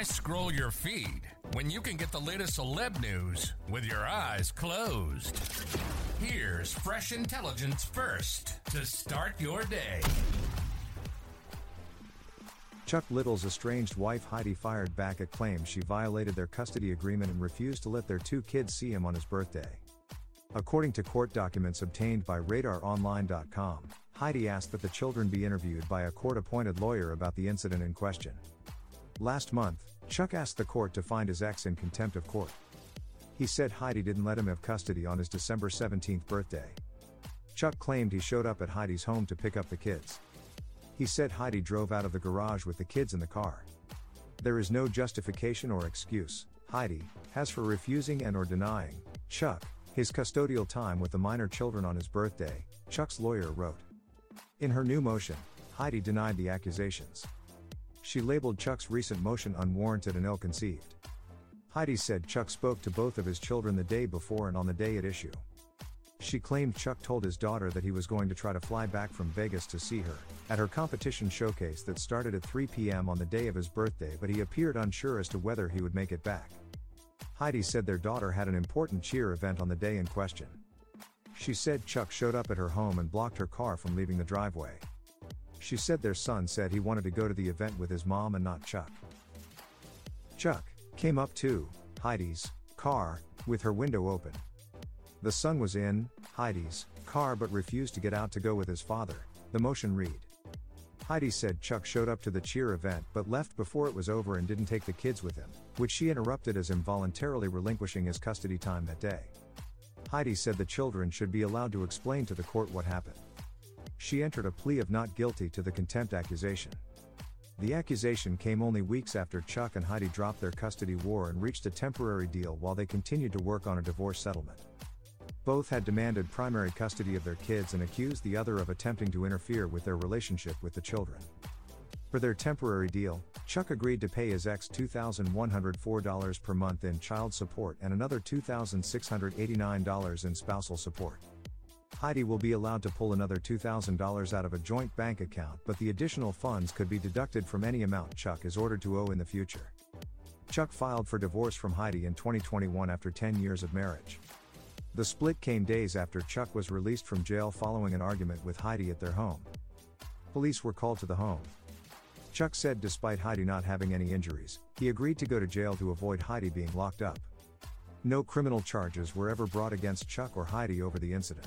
Why scroll your feed when you can get the latest celeb news with your eyes closed? Here's fresh intelligence first to start your day. Chuck Liddell's estranged wife Heidi fired back at claims she violated their custody agreement and refused to let their two kids see him on his birthday. According to court documents obtained by RadarOnline.com, Heidi asked that the children be interviewed by a court appointed lawyer about the incident in question. Last month, Chuck asked the court to find his ex in contempt of court. He said Heidi didn't let him have custody on his December 17th birthday. Chuck claimed he showed up at Heidi's home to pick up the kids. He said Heidi drove out of the garage with the kids in the car. There is no justification or excuse, Heidi has for refusing and or denying Chuck his custodial time with the minor children on his birthday, Chuck's lawyer wrote. In her new motion, Heidi denied the accusations. She labeled Chuck's recent motion unwarranted and ill conceived. Heidi said Chuck spoke to both of his children the day before and on the day at issue. She claimed Chuck told his daughter that he was going to try to fly back from Vegas to see her at her competition showcase that started at 3 p.m. on the day of his birthday, but he appeared unsure as to whether he would make it back. Heidi said their daughter had an important cheer event on the day in question. She said Chuck showed up at her home and blocked her car from leaving the driveway. She said their son said he wanted to go to the event with his mom and not Chuck. Chuck came up to Heidi's car with her window open. The son was in Heidi's car but refused to get out to go with his father, the motion read. Heidi said Chuck showed up to the cheer event but left before it was over and didn't take the kids with him, which she interrupted as involuntarily relinquishing his custody time that day. Heidi said the children should be allowed to explain to the court what happened she entered a plea of not guilty to the contempt accusation. The accusation came only weeks after Chuck and Heidi dropped their custody war and reached a temporary deal while they continued to work on a divorce settlement. Both had demanded primary custody of their kids and accused the other of attempting to interfere with their relationship with the children. For their temporary deal, Chuck agreed to pay his ex $2,104 per month in child support and another $2,689 in spousal support. Heidi will be allowed to pull another $2,000 out of a joint bank account, but the additional funds could be deducted from any amount Chuck is ordered to owe in the future. Chuck filed for divorce from Heidi in 2021 after 10 years of marriage. The split came days after Chuck was released from jail following an argument with Heidi at their home. Police were called to the home. Chuck said despite Heidi not having any injuries, he agreed to go to jail to avoid Heidi being locked up. No criminal charges were ever brought against Chuck or Heidi over the incident.